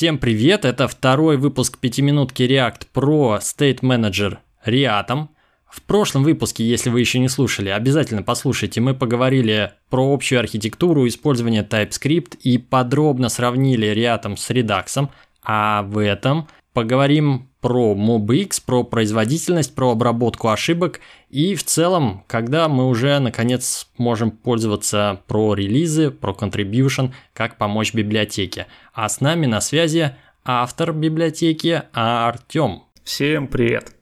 Всем привет, это второй выпуск пятиминутки React Pro State Manager Reatom. В прошлом выпуске, если вы еще не слушали, обязательно послушайте, мы поговорили про общую архитектуру использования TypeScript и подробно сравнили Reatom с Redux, а в этом – Поговорим про MobX, про производительность, про обработку ошибок и в целом, когда мы уже наконец можем пользоваться про релизы, про contribution, как помочь библиотеке. А с нами на связи автор библиотеки Артем. Всем привет!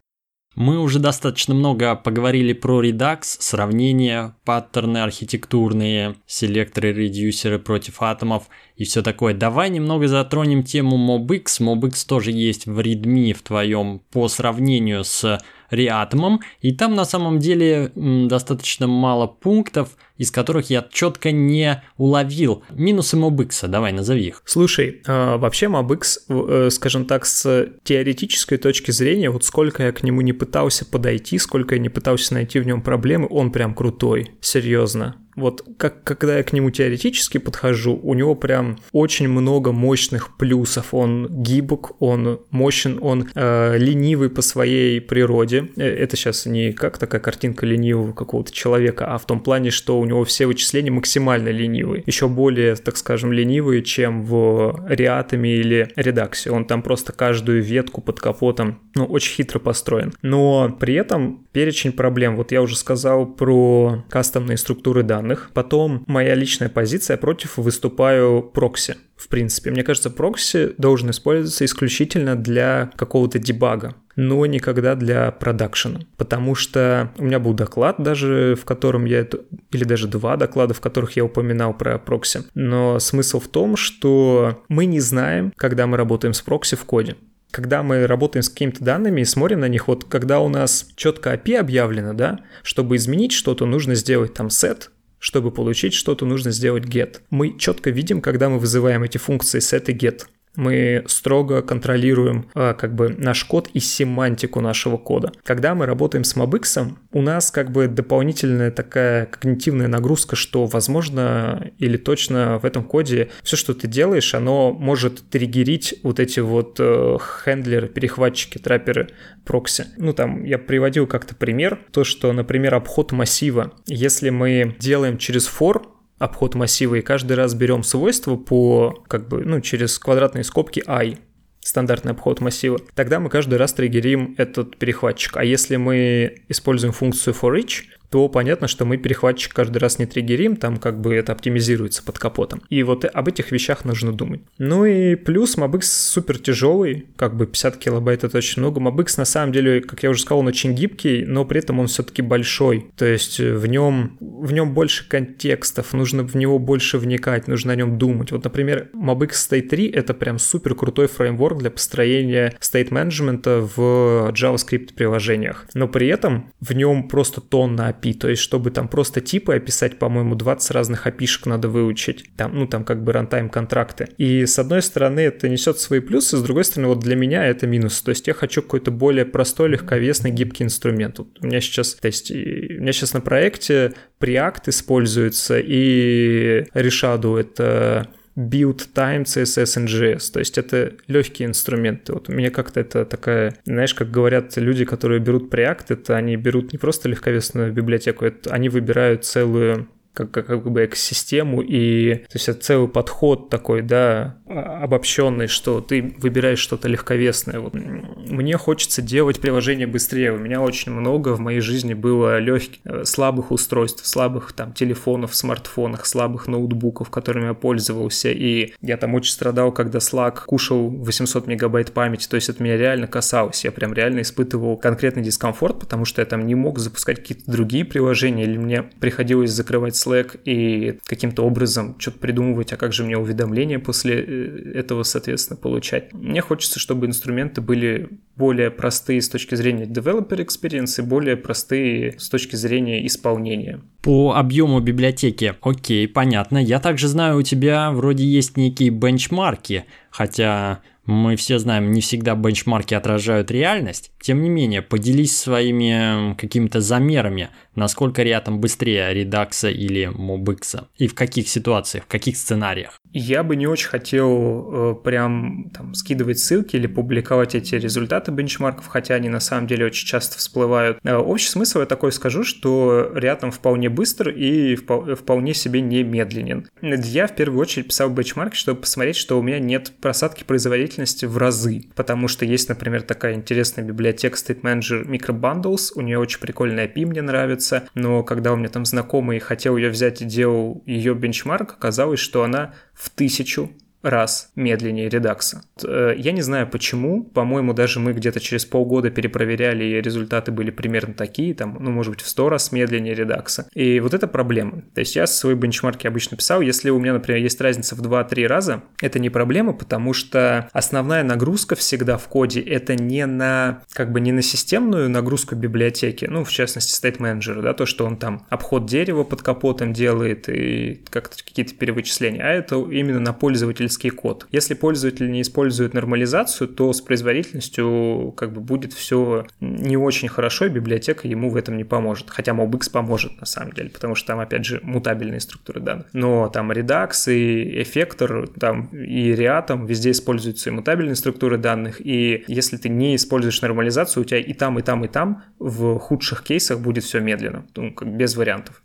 Мы уже достаточно много поговорили про Redux, сравнения, паттерны архитектурные, селекторы, редюсеры против атомов и все такое. Давай немного затронем тему MobX. MobX тоже есть в README в твоем по сравнению с Reatom, и там на самом деле достаточно мало пунктов, из которых я четко не уловил. Минусы MobX, давай назови их. Слушай, э, вообще MobX, э, скажем так, с теоретической точки зрения, вот сколько я к нему не пытался подойти, сколько я не пытался найти в нем проблемы, он прям крутой, серьезно. Вот как, когда я к нему теоретически подхожу, у него прям очень много мощных плюсов. Он гибок, он мощен, он э, ленивый по своей природе. Э, это сейчас не как такая картинка ленивого какого-то человека, а в том плане, что у него все вычисления максимально ленивые. Еще более, так скажем, ленивые, чем в Реатами или Редаксе. Он там просто каждую ветку под капотом, ну, очень хитро построен. Но при этом перечень проблем. Вот я уже сказал про кастомные структуры данных. Потом моя личная позиция против выступаю прокси. В принципе, мне кажется, прокси должен использоваться исключительно для какого-то дебага но никогда для продакшена. Потому что у меня был доклад даже, в котором я. Или даже два доклада, в которых я упоминал про прокси. Но смысл в том, что мы не знаем, когда мы работаем с прокси в коде когда мы работаем с какими-то данными и смотрим на них, вот когда у нас четко API объявлено, да, чтобы изменить что-то, нужно сделать там set, чтобы получить что-то, нужно сделать get. Мы четко видим, когда мы вызываем эти функции set и get мы строго контролируем а, как бы наш код и семантику нашего кода. Когда мы работаем с MobX, у нас как бы дополнительная такая когнитивная нагрузка, что возможно или точно в этом коде все, что ты делаешь, оно может триггерить вот эти вот э, хендлеры, перехватчики, трапперы, прокси. Ну там я приводил как-то пример, то что, например, обход массива. Если мы делаем через for обход массива, и каждый раз берем свойства по, как бы, ну, через квадратные скобки i, стандартный обход массива, тогда мы каждый раз триггерим этот перехватчик. А если мы используем функцию for each, то понятно, что мы перехватчик каждый раз не триггерим, там как бы это оптимизируется под капотом. И вот об этих вещах нужно думать. Ну и плюс MobX супер тяжелый, как бы 50 килобайт это очень много. MobX на самом деле, как я уже сказал, он очень гибкий, но при этом он все-таки большой. То есть в нем, в нем больше контекстов, нужно в него больше вникать, нужно о нем думать. Вот, например, MobX State 3 это прям супер крутой фреймворк для построения state менеджмента в JavaScript приложениях. Но при этом в нем просто тонна API, то есть чтобы там просто типы описать, по-моему, 20 разных API-шек надо выучить, там, ну там как бы рантайм контракты. И с одной стороны это несет свои плюсы, с другой стороны вот для меня это минус, то есть я хочу какой-то более простой, легковесный, гибкий инструмент. Вот у меня сейчас, то есть у меня сейчас на проекте Preact используется и Reshado это build time CSS NGS. То есть это легкие инструменты. Вот мне как-то это такая, знаешь, как говорят люди, которые берут Preact, это они берут не просто легковесную библиотеку, это они выбирают целую как, как, как бы экосистему и то есть это целый подход такой, да, обобщенный, что ты выбираешь что-то легковесное. Вот. Мне хочется делать приложение быстрее. У меня очень много в моей жизни было легких, э, слабых устройств, слабых там телефонов, смартфонах, слабых ноутбуков, которыми я пользовался. И я там очень страдал, когда Slack кушал 800 мегабайт памяти. То есть это меня реально касалось. Я прям реально испытывал конкретный дискомфорт, потому что я там не мог запускать какие-то другие приложения, или мне приходилось закрывать Slack и каким-то образом что-то придумывать, а как же мне уведомления после э, этого, соответственно, получать. Мне хочется, чтобы инструменты были более простые с точки зрения developer experience и более простые с точки зрения исполнения. По объему библиотеки, окей, понятно. Я также знаю, у тебя вроде есть некие бенчмарки, хотя мы все знаем, не всегда бенчмарки отражают реальность. Тем не менее, поделись своими какими-то замерами Насколько Reatom быстрее Redux или Mobix? И в каких ситуациях, в каких сценариях? Я бы не очень хотел э, прям там скидывать ссылки или публиковать эти результаты бенчмарков, хотя они на самом деле очень часто всплывают. Э, общий смысл я такой скажу, что рядом вполне быстр и вполне себе не медленен. Я в первую очередь писал бенчмарки, чтобы посмотреть, что у меня нет просадки производительности в разы, потому что есть, например, такая интересная библиотека State Manager Microbundles, у нее очень прикольная API, мне нравится, но когда у меня там знакомый хотел ее взять и делал ее бенчмарк, оказалось, что она в тысячу раз медленнее редакса. Э, я не знаю почему, по-моему, даже мы где-то через полгода перепроверяли, и результаты были примерно такие, там, ну, может быть, в 100 раз медленнее редакса. И вот это проблема. То есть я свои бенчмарки обычно писал, если у меня, например, есть разница в 2-3 раза, это не проблема, потому что основная нагрузка всегда в коде это не на, как бы не на системную нагрузку библиотеки, ну, в частности, state manager, да, то, что он там обход дерева под капотом делает и как-то какие-то перевычисления, а это именно на пользователя пользовательский код. Если пользователь не использует нормализацию, то с производительностью как бы будет все не очень хорошо, и библиотека ему в этом не поможет. Хотя MobX поможет на самом деле, потому что там, опять же, мутабельные структуры данных. Но там Redux и Effector, там и Reatom везде используются и мутабельные структуры данных, и если ты не используешь нормализацию, у тебя и там, и там, и там в худших кейсах будет все медленно, ну, как без вариантов.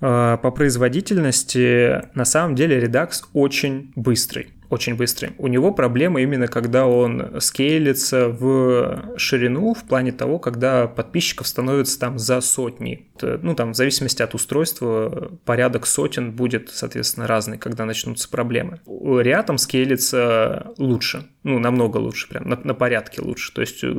А, по производительности на самом деле Redux очень быстрый очень быстрый. У него проблема именно когда он скейлится в ширину в плане того, когда подписчиков становится там за сотни. Ну, там, в зависимости от устройства, порядок сотен будет, соответственно, разный, когда начнутся проблемы. Рядом скейлится лучше, ну, намного лучше, прям на, на порядке лучше. То есть э,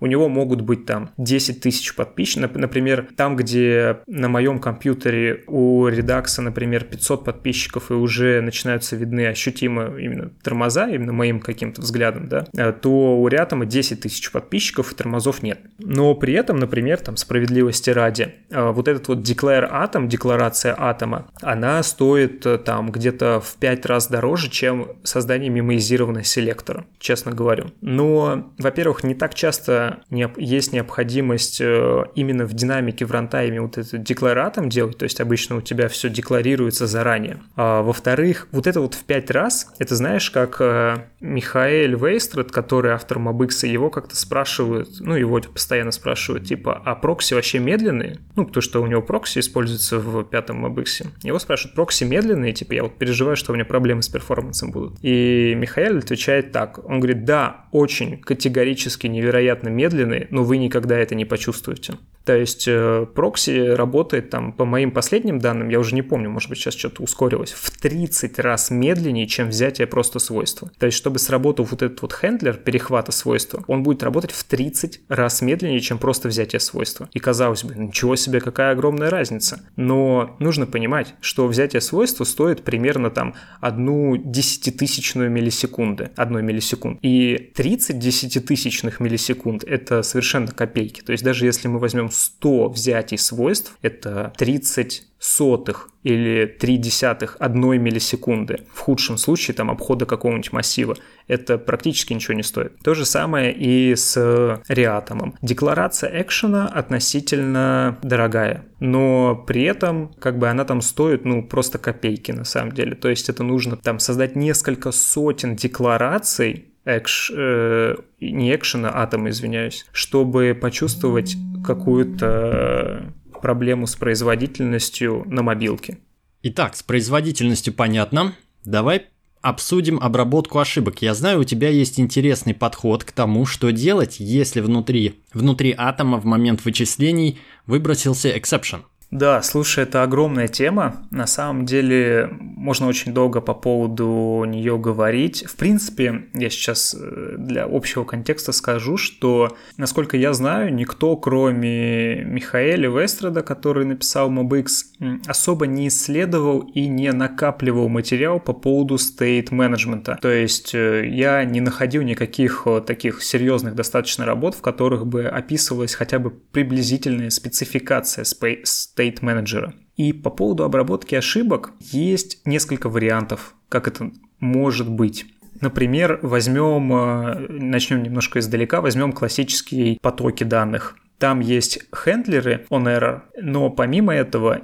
у него могут быть там 10 тысяч подписчиков. Например, там, где на моем компьютере у редакса, например, 500 подписчиков и уже начинаются видны ощутимо именно тормоза, именно моим каким-то взглядом, да, э, то у Рятома 10 тысяч подписчиков и тормозов нет. Но при этом, например, там справедливости ради, э, вот этот вот declare atom, декларация атома, она стоит там где-то в 5 раз дороже, чем создание мемоизированного селектора, честно говорю. Но, во-первых, не так часто есть необходимость именно в динамике в рантайме вот этот declare atom делать, то есть обычно у тебя все декларируется заранее. А, во-вторых, вот это вот в 5 раз, это знаешь, как э, Михаэль Вестстрате, который автор MobX а, его как-то спрашивают, ну, его постоянно спрашивают, типа, а прокси вообще медленные? Ну, потому что у него прокси используется в пятом MobX е. Его спрашивают, прокси медленные? Типа, я вот переживаю, что у меня проблемы с перформансом будут. И Михаэль отвечает так. Он говорит, да, очень категорически невероятно медленные, но вы никогда это не почувствуете. То есть э, прокси работает там, по моим последним данным, я уже не помню, может быть, сейчас что-то ускорилось, в 30 раз медленнее, чем взятие просто свойства. То есть, чтобы сработал вот этот вот хендлер перехвата свойства, он будет работать в 30 раз медленнее, чем просто взятие свойства. И казалось бы, ничего себе, какая огромная разница. Но нужно понимать, что взятие свойства стоит примерно там одну десятитысячную миллисекунды, одной миллисекунд. И 30 десятитысячных миллисекунд — это совершенно копейки. То есть даже если мы возьмем 100 взятий свойств, это 30 сотых или три десятых одной миллисекунды. В худшем случае там обхода какого-нибудь массива. Это практически ничего не стоит. То же самое и с реатомом. Декларация экшена относительно дорогая, но при этом как бы она там стоит ну просто копейки на самом деле. То есть это нужно там создать несколько сотен деклараций экш, э, не экшена, атома, извиняюсь, чтобы почувствовать какую-то проблему с производительностью на мобилке. Итак, с производительностью понятно. Давай обсудим обработку ошибок. Я знаю, у тебя есть интересный подход к тому, что делать, если внутри, внутри атома в момент вычислений выбросился exception – да, слушай, это огромная тема. На самом деле можно очень долго по поводу нее говорить. В принципе, я сейчас э, для общего контекста скажу, что, насколько я знаю, никто, кроме Михаэля Вестрада, который написал MobX, особо не исследовал и не накапливал материал по поводу state менеджмента. То есть э, я не находил никаких э, таких серьезных достаточно работ, в которых бы описывалась хотя бы приблизительная спецификация state менеджера. И по поводу обработки ошибок есть несколько вариантов, как это может быть. Например, возьмем, э, начнем немножко издалека, возьмем классические потоки данных. там есть хендлеры on error, но помимо этого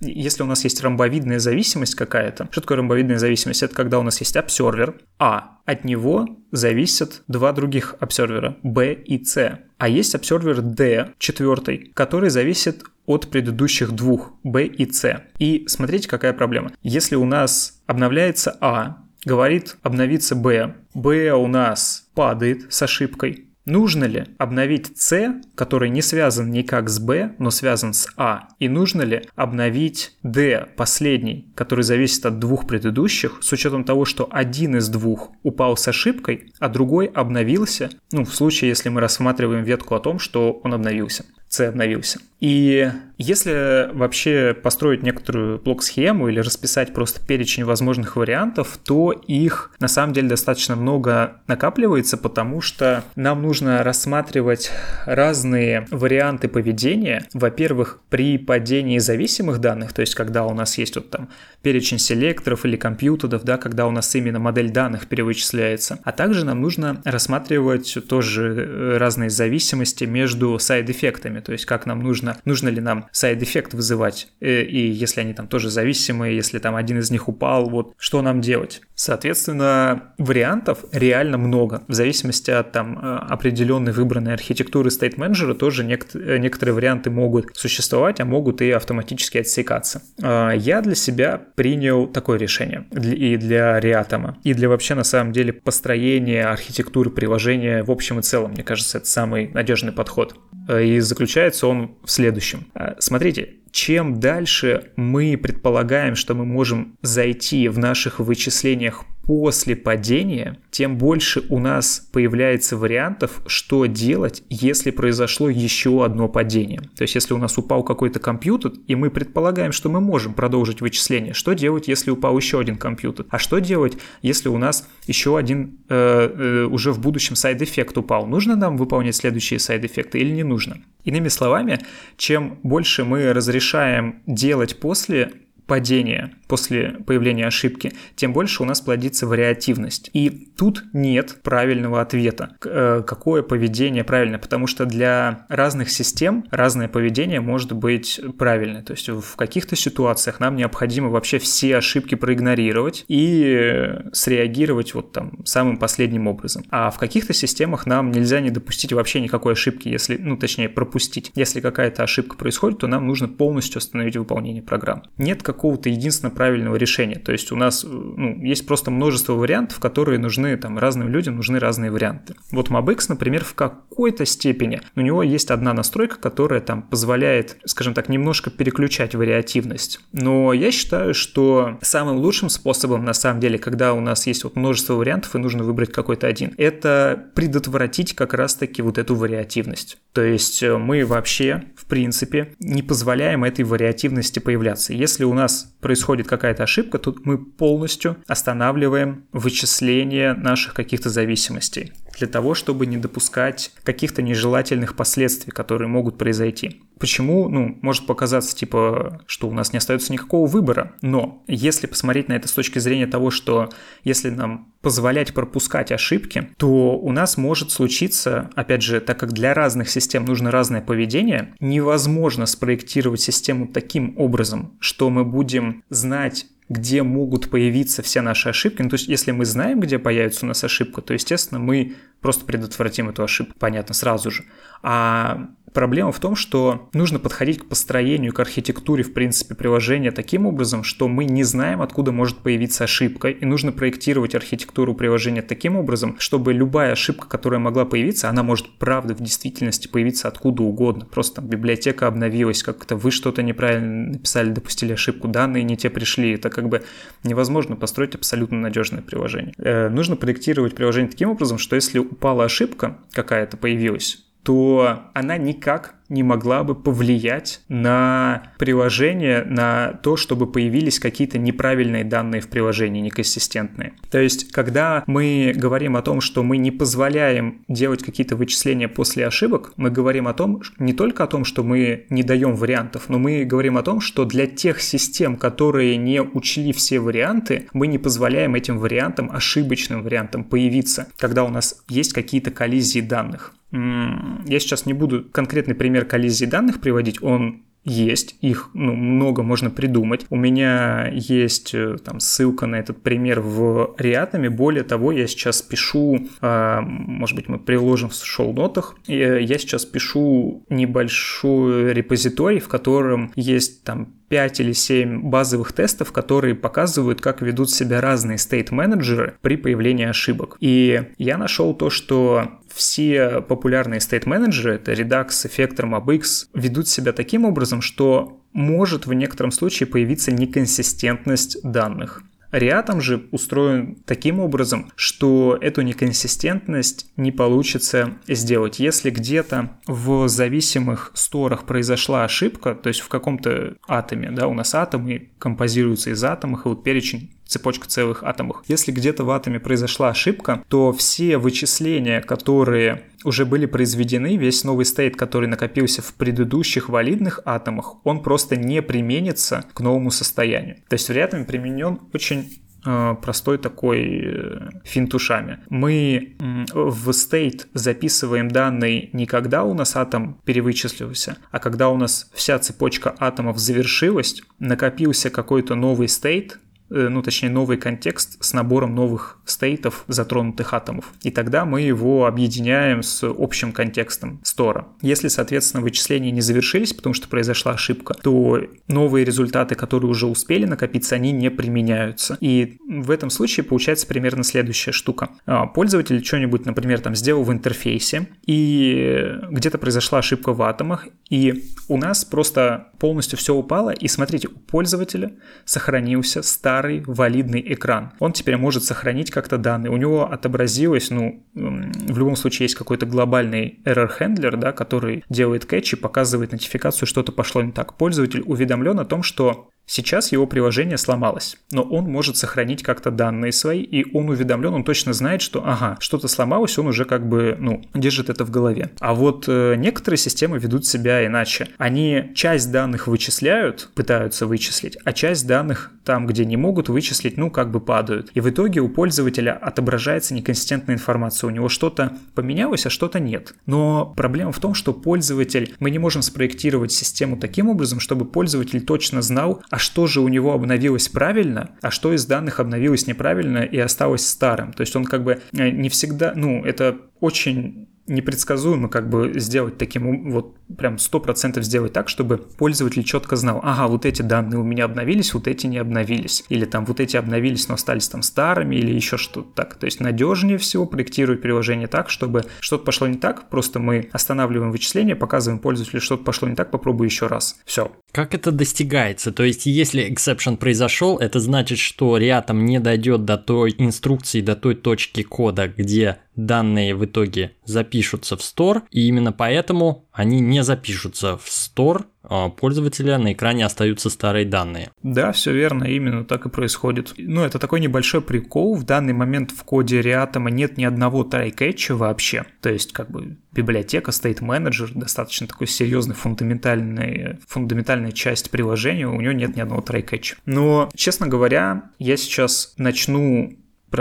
если у нас есть ромбовидная зависимость какая-то, что такое ромбовидная зависимость? Это когда у нас есть обсервер, а от него зависят два других обсервера, B и C. А есть обсервер D, четвертый, который зависит от предыдущих двух, B и C. И смотрите, какая проблема. Если у нас обновляется А, говорит обновиться B, B у нас падает с ошибкой, Нужно ли обновить C, который не связан никак с B, но связан с A? И нужно ли обновить D, последний, который зависит от двух предыдущих, с учетом того, что один из двух упал с ошибкой, а другой обновился, ну, в случае, если мы рассматриваем ветку о том, что он обновился. C обновился. И если вообще построить некоторую блок-схему или расписать просто перечень возможных вариантов, то их на самом деле достаточно много накапливается, потому что нам нужно рассматривать разные варианты поведения. Во-первых, при падении зависимых данных, то есть когда у нас есть вот там перечень селекторов или computed ов, да, когда у нас именно модель данных перевычисляется. А также нам нужно рассматривать тоже э, разные зависимости между сайд-эффектами, то есть как нам нужно, нужно ли нам сайд-эффект вызывать, э, и если они там тоже зависимые, если там один из них упал, вот что нам делать. Соответственно, вариантов реально много, в зависимости от там э, определенной выбранной архитектуры state менеджера тоже нек- некоторые варианты могут существовать, а могут и автоматически отсекаться. А, я для себя принял такое решение и для Реатома, и для вообще на самом деле построения архитектуры приложения в общем и целом. Мне кажется, это самый надежный подход. Э, и заключается он в следующем. Э, смотрите, чем дальше мы предполагаем, что мы можем зайти в наших вычислениях после падения, тем больше у нас появляется вариантов, что делать, если произошло еще одно падение. То есть, если у нас упал какой-то компьютер, и мы предполагаем, что мы можем продолжить вычисление, что делать, если упал еще один computed? А что делать, если у нас еще один э, э, уже в будущем сайд-эффект упал? Нужно нам выполнять следующие сайд-эффекты или не нужно? Иными словами, чем больше мы разрешаем делать после падения, после появления ошибки, тем больше у нас плодится вариативность. И тут нет правильного ответа, э, какое поведение правильно, потому что для разных систем разное поведение может быть правильное. То есть в каких-то ситуациях нам необходимо вообще все ошибки проигнорировать и среагировать вот там самым последним образом. А в каких-то системах нам нельзя не допустить вообще никакой ошибки, если, ну точнее пропустить. Если какая-то ошибка происходит, то нам нужно полностью остановить выполнение программы. Нет какого-то единственно правильного решения. То есть у нас ну, есть просто множество вариантов, которые нужны там разным людям, нужны разные варианты. Вот MobX, например, в какой-то степени у него есть одна настройка, которая там позволяет, скажем так, немножко переключать вариативность. Но я считаю, что самым лучшим способом, на самом деле, когда у нас есть вот множество вариантов и нужно выбрать какой-то один, это предотвратить как раз-таки вот эту вариативность. То есть э, мы вообще, в принципе, не позволяем этой вариативности появляться. Если у нас происходит какая-то ошибка, тут мы полностью останавливаем вычисление наших каких-то зависимостей для того, чтобы не допускать каких-то нежелательных последствий, которые могут произойти. Почему, ну, может показаться, типа, что у нас не остается никакого выбора, но если посмотреть на это с точки зрения того, что если нам позволять пропускать ошибки, то у нас может случиться, опять же, так как для разных систем нужно разное поведение, невозможно спроектировать систему таким образом, что мы будем знать где могут появиться все наши ошибки. Ну, то есть, если мы знаем, где появится у нас ошибка, то, естественно, мы просто предотвратим эту ошибку, понятно, сразу же. А Проблема в том, что нужно подходить к построению, к архитектуре, в принципе, приложения таким образом, что мы не знаем, откуда может появиться ошибка, и нужно проектировать архитектуру приложения таким образом, чтобы любая ошибка, которая могла появиться, она может, правда, в действительности появиться откуда угодно. Просто там библиотека обновилась, как-то вы что-то неправильно написали, допустили ошибку, данные не те пришли. Это как бы невозможно построить абсолютно надежное приложение. Э, нужно проектировать приложение таким образом, что если упала ошибка какая-то появилась, то она никак не могла бы повлиять на приложение, на то, чтобы появились какие-то неправильные данные в приложении, неконсистентные. То есть, когда мы говорим о том, что мы не позволяем делать какие-то вычисления после ошибок, мы говорим о том, не только о том, что мы не даем вариантов, но мы говорим о том, что для тех систем, которые не учли все варианты, мы не позволяем этим вариантам, ошибочным вариантам появиться, когда у нас есть какие-то коллизии данных. я сейчас не буду конкретный пример коллизии данных приводить, он есть, их ну, много можно придумать. У меня есть э, там ссылка на этот пример в Реатами. Более того, я сейчас пишу, э, может быть, мы приложим в шоу-нотах, я сейчас пишу небольшой репозиторий, в котором есть там 5 или 7 базовых тестов, которые показывают, как ведут себя разные стейт-менеджеры при появлении ошибок. И я нашел то, что все популярные стейт-менеджеры, это Redux, Effector, MobX, ведут себя таким образом, что может в некотором случае появиться неконсистентность данных. Реатом же устроен таким образом, что эту неконсистентность не получится сделать. Если где-то в зависимых сторах произошла ошибка, то есть в каком-то атоме, да, у нас атомы композируются из атомов, и вот перечень цепочка целых атомов. Если где-то в атоме произошла ошибка, то все вычисления, которые уже были произведены, весь новый стейт, который накопился в предыдущих валидных атомах, он просто не применится к новому состоянию. То есть в реатоме применен очень э, простой такой э, финт ушами. Мы в стейт записываем данные не когда у нас атом перевычислился, а когда у нас вся цепочка атомов завершилась, накопился какой-то новый Э, ну, точнее, новый контекст с набором новых стейтов затронутых атомов. И тогда мы его объединяем с общим контекстом стора. Если, соответственно, вычисления не завершились, потому что произошла ошибка, то новые результаты, которые уже успели накопиться, они не применяются. И в этом случае получается примерно следующая штука. А, пользователь что-нибудь, например, там сделал в интерфейсе, и где-то произошла ошибка в атомах, и у нас просто полностью все упало, и смотрите, у пользователя сохранился старый старый валидный экран. Он теперь может сохранить как-то данные. У него отобразилось, ну, в любом случае есть какой-то глобальный error handler, да, который делает кэч и показывает нотификацию, что-то пошло не так. Пользователь уведомлен о том, что Сейчас его приложение сломалось, но он может сохранить как-то данные свои, и он уведомлен, он точно знает, что ага, что-то сломалось, он уже как бы, ну, держит это в голове. А вот э, некоторые системы ведут себя иначе. Они часть данных вычисляют, пытаются вычислить, а часть данных там, где не могут вычислить, ну, как бы падают. И в итоге у пользователя отображается неконсистентная информация. У него что-то поменялось, а что-то нет. Но проблема в том, что пользователь, мы не можем спроектировать систему таким образом, чтобы пользователь точно знал, а что же у него обновилось правильно, а что из данных обновилось неправильно и осталось старым. То есть он как бы э, не всегда, ну, это очень непредсказуемо как бы сделать таким, вот прям 100% сделать так, чтобы пользователь четко знал, ага, вот эти данные у меня обновились, вот эти не обновились. Или там вот эти обновились, но остались там старыми, или еще что-то так. То есть надежнее всего проектировать приложение так, чтобы что-то пошло не так, просто мы останавливаем вычисление, показываем пользователю, что-то пошло не так, попробуй еще раз. Все. Как это достигается? То есть если exception произошел, это значит, что рядом не дойдет до той инструкции, до той точки кода, где данные в итоге запишутся в store, и именно поэтому они не запишутся в store а пользователя, на экране остаются старые данные. Да, все верно, именно так и происходит. Ну, это такой небольшой прикол. В данный момент в коде Reatom нет ни одного try-catch вообще. То есть, как бы, библиотека, state manager, достаточно такой серьезный фундаментальный, фундаментальная часть приложения, у него нет ни одного try-catch. Но, честно говоря, я сейчас начну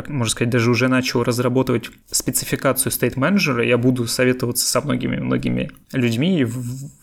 можно сказать, даже уже начал разработать спецификацию State Manager. Я буду советоваться со многими-многими людьми и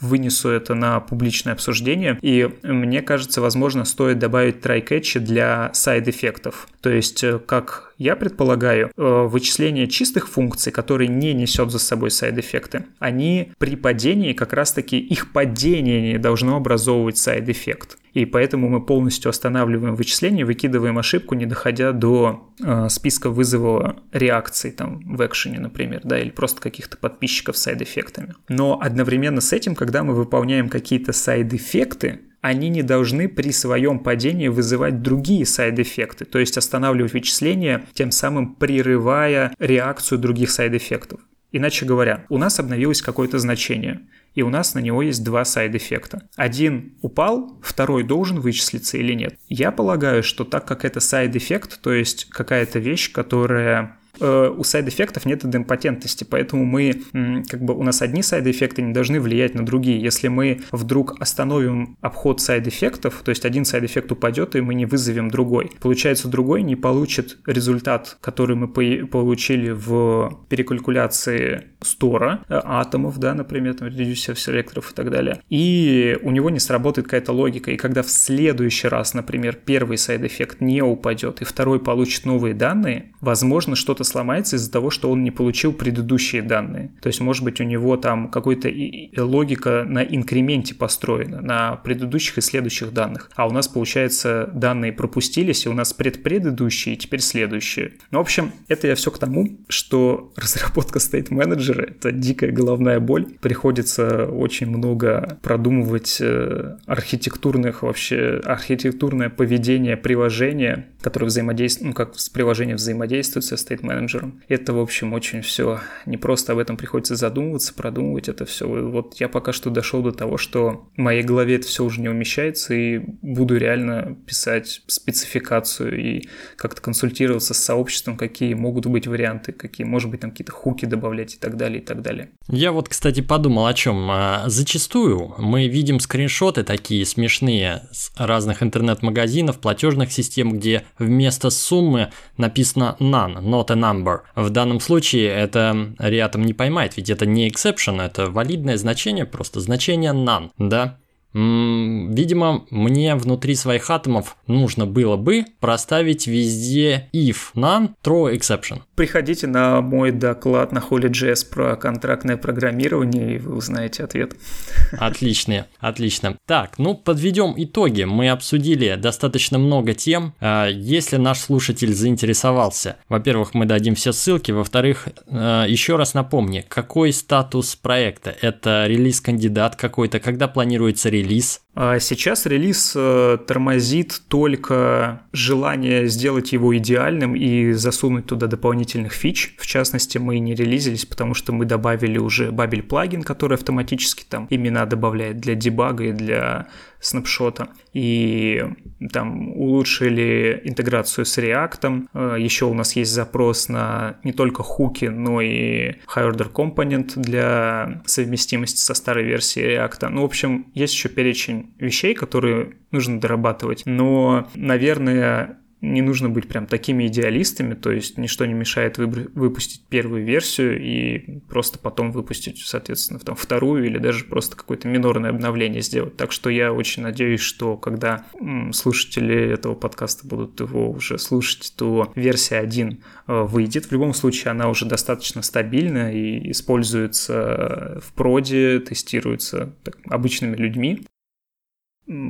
вынесу это на публичное обсуждение. И мне кажется, возможно, стоит добавить try-catch для сайд-эффектов. То есть, э, как я предполагаю, э, вычисление чистых функций, которые не несет за собой сайд-эффекты, они при падении как раз-таки их падение не должно образовывать сайд-эффект. И поэтому мы полностью останавливаем вычисление, выкидываем ошибку, не доходя до э, списка вызова реакций там в экшене, например, да, или просто каких-то подписчиков с сайд-эффектами. Но одновременно с этим, когда мы выполняем какие-то сайд-эффекты, они не должны при своем падении вызывать другие сайд-эффекты, то есть останавливать вычисление, тем самым прерывая реакцию других сайд-эффектов. Иначе говоря, у нас обновилось какое-то значение – и у нас на него есть два сайд-эффекта. Один упал, второй должен вычислиться или нет. Я полагаю, что так как это сайд-эффект, то есть какая-то вещь, которая у сайд-эффектов нет идемпотентности, поэтому мы, как бы у нас одни сайд-эффекты не должны влиять на другие. Если мы вдруг остановим обход сайд-эффектов, то есть один сайд-эффект упадет, и мы не вызовем другой, получается, другой не получит результат, который мы получили в перекалькуляции стора э, атомов, да, например, там, reducer селекторов и так далее. И у него не сработает какая-то логика. И когда в следующий раз, например, первый side effect не упадет, и второй получит новые данные, возможно, что-то сломается из-за того, что он не получил предыдущие данные. То есть, может быть, у него там какой-то логика на инкременте построена, на предыдущих и следующих данных. А у нас, получается, данные пропустились, и у нас предпредыдущие, и теперь следующие. Ну, в общем, это я все к тому, что разработка Manager — это дикая головная боль. Приходится очень много продумывать э, архитектурных вообще, архитектурное поведение приложения, которое взаимодействует, ну, как с приложением взаимодействует со State Manager. Это, в общем, очень все не просто об этом приходится задумываться, продумывать это все. Вот я пока что дошел до того, что в моей голове это все уже не умещается, и буду реально писать спецификацию и как-то консультироваться с сообществом, какие могут быть варианты, какие, может быть, там какие-то хуки добавлять и так далее, и так далее. Я вот, кстати, подумал о чем. А, зачастую мы видим скриншоты такие смешные с разных интернет-магазинов, платежных систем, где вместо суммы написано none, not a number. В данном случае это Reatom не поймает, ведь это не exception, это валидное значение, просто значение none, да? Видимо, мне внутри своих атомов нужно было бы проставить везде if, none, throw exception. Приходите на мой доклад на Holy.js про контрактное программирование, и вы узнаете ответ. Отлично, отлично. Так, ну подведем итоги. Мы обсудили достаточно много тем. А, если наш слушатель заинтересовался, во-первых, мы дадим все ссылки, во-вторых, а, еще раз напомни, какой статус проекта? Это релиз-кандидат какой-то, когда планируется релиз? Релиз? А сейчас релиз э, тормозит только желание сделать его идеальным и засунуть туда дополнительных фич. В частности, мы не релизились, потому что мы добавили уже Babel плагин, который автоматически там имена добавляет для дебага и для снапшота. И там улучшили интеграцию с React. Э, Еще у нас есть запрос на не только хуки, но и high order component для совместимости со старой версией React. Ну, в общем, есть еще перечень вещей, которые нужно дорабатывать. Но, наверное, не нужно быть прям такими идеалистами, то есть ничто не мешает выпустить первую версию и просто потом выпустить, соответственно, там, вторую или даже просто какое-то минорное обновление сделать. Так что я очень надеюсь, что когда слушатели этого подкаста будут его уже слушать, то версия 1 э, выйдет. В любом случае она уже достаточно стабильна и используется в проде, тестируется так, обычными людьми.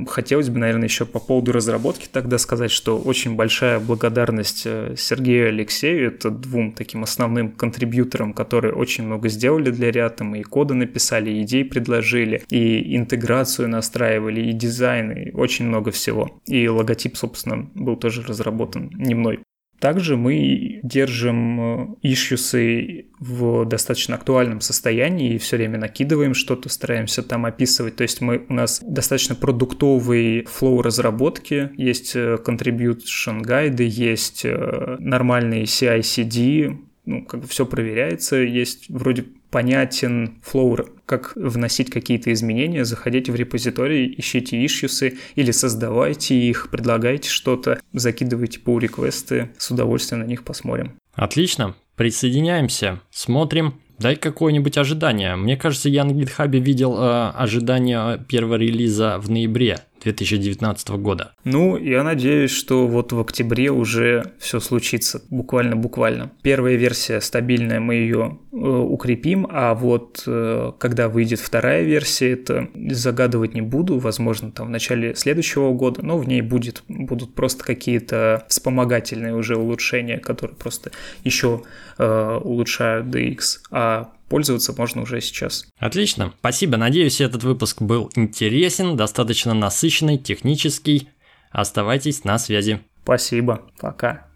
Хотелось бы, наверное, еще по поводу разработки тогда сказать, что очень большая благодарность э, Сергею Алексею, это двум таким основным контрибьюторам, которые очень много сделали для Рятом, и коды написали, и идей предложили, и интеграцию настраивали, и дизайн, и очень много всего. И логотип, собственно, был тоже разработан не мной. Также мы держим issues ы э, в достаточно актуальном состоянии и все время накидываем что-то, стараемся там описывать. То есть мы, у нас достаточно продуктовый flow разработки, есть э, contribution гайды, есть э, нормальные CI/CD, ну, как бы все проверяется, есть вроде понятен flow, как вносить какие-то изменения, заходите в репозиторий, ищите issues ы или создавайте их, предлагайте что-то, закидывайте pull request ы, с удовольствием на них посмотрим. Отлично, присоединяемся, смотрим, Дай какое-нибудь ожидание. Мне кажется, я на гитхабе видел э, ожидание первого релиза в ноябре 2019 года. Ну, я надеюсь, что вот в октябре уже все случится, буквально-буквально. Первая версия стабильная, мы ее э, укрепим, а вот э, когда выйдет вторая версия, это загадывать не буду, возможно, там в начале следующего года, но в ней будет, будут просто какие-то вспомогательные уже улучшения, которые просто еще э, улучшают DX, а пользоваться можно уже сейчас. Отлично, спасибо. Надеюсь, этот выпуск был интересен, достаточно насыщенный, технический. Оставайтесь на связи. Спасибо, пока.